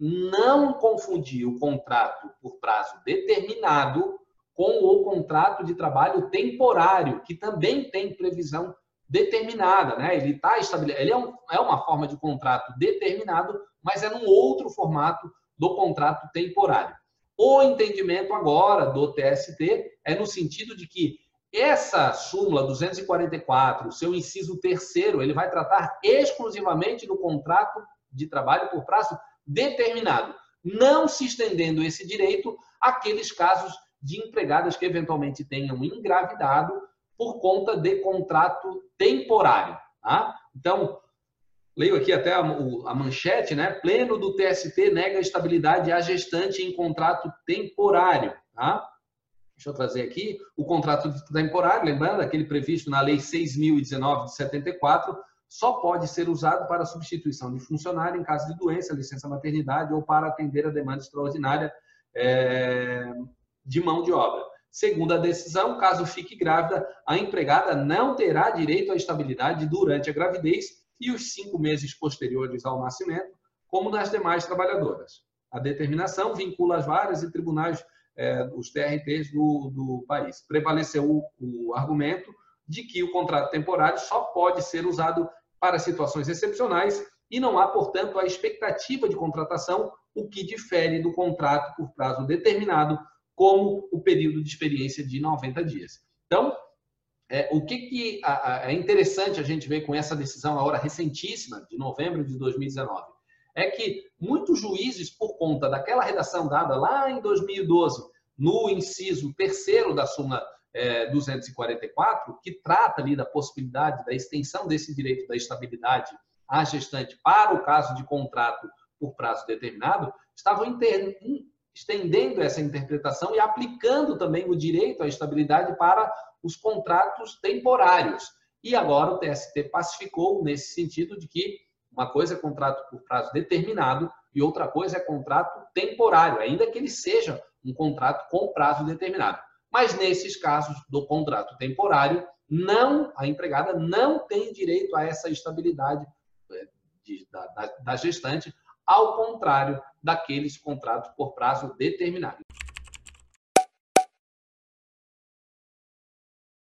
não confundir o contrato por prazo determinado com o contrato de trabalho temporário, que também tem previsão determinada, né? Ele está estabelecido, ele é, um, é uma forma de contrato determinado, mas é num outro formato do contrato temporário. O entendimento agora do TST é no sentido de que essa súmula 244, seu inciso terceiro, ele vai tratar exclusivamente do contrato de trabalho por prazo determinado, não se estendendo esse direito àqueles casos de empregadas que eventualmente tenham engravidado por conta de contrato temporário. Tá? Então, leio aqui até a, a, manchete, né? Pleno do TST nega estabilidade à gestante em contrato temporário. Tá? Deixa eu trazer aqui o contrato temporário, lembrando, aquele previsto na Lei 6.019 de 74, só pode ser usado para substituição de funcionário em caso de doença, licença maternidade ou para atender a demanda extraordinária é, de mão de obra. Segundo a decisão, caso fique grávida, a empregada não terá direito à estabilidade durante a gravidez e os cinco meses posteriores ao nascimento, como nas demais trabalhadoras. A determinação vincula as várias e tribunais, é, os TRTs do, do país. Prevaleceu o, o argumento de que o contrato temporário só pode ser usado para situações excepcionais e não há, portanto, a expectativa de contratação, o que difere do contrato por prazo determinado, como o período de experiência de 90 dias. Então, é, o que, que é interessante a gente ver com essa decisão agora recentíssima, de novembro de 2019, é que muitos juízes, por conta daquela redação dada lá em 2012, no inciso terceiro da súmula é, 244, que trata ali da possibilidade da extensão desse direito da estabilidade à gestante para o caso de contrato por prazo determinado, estavam inter... estendendo essa interpretação e aplicando também o direito à estabilidade para os contratos temporários. E agora o TST pacificou nesse sentido de que uma coisa é contrato por prazo determinado e outra coisa é contrato temporário, ainda que ele seja um contrato com prazo determinado. Mas nesses casos do contrato temporário, não a empregada não tem direito a essa estabilidade é, de, da, da, da gestante, ao contrário daqueles contratos por prazo determinado.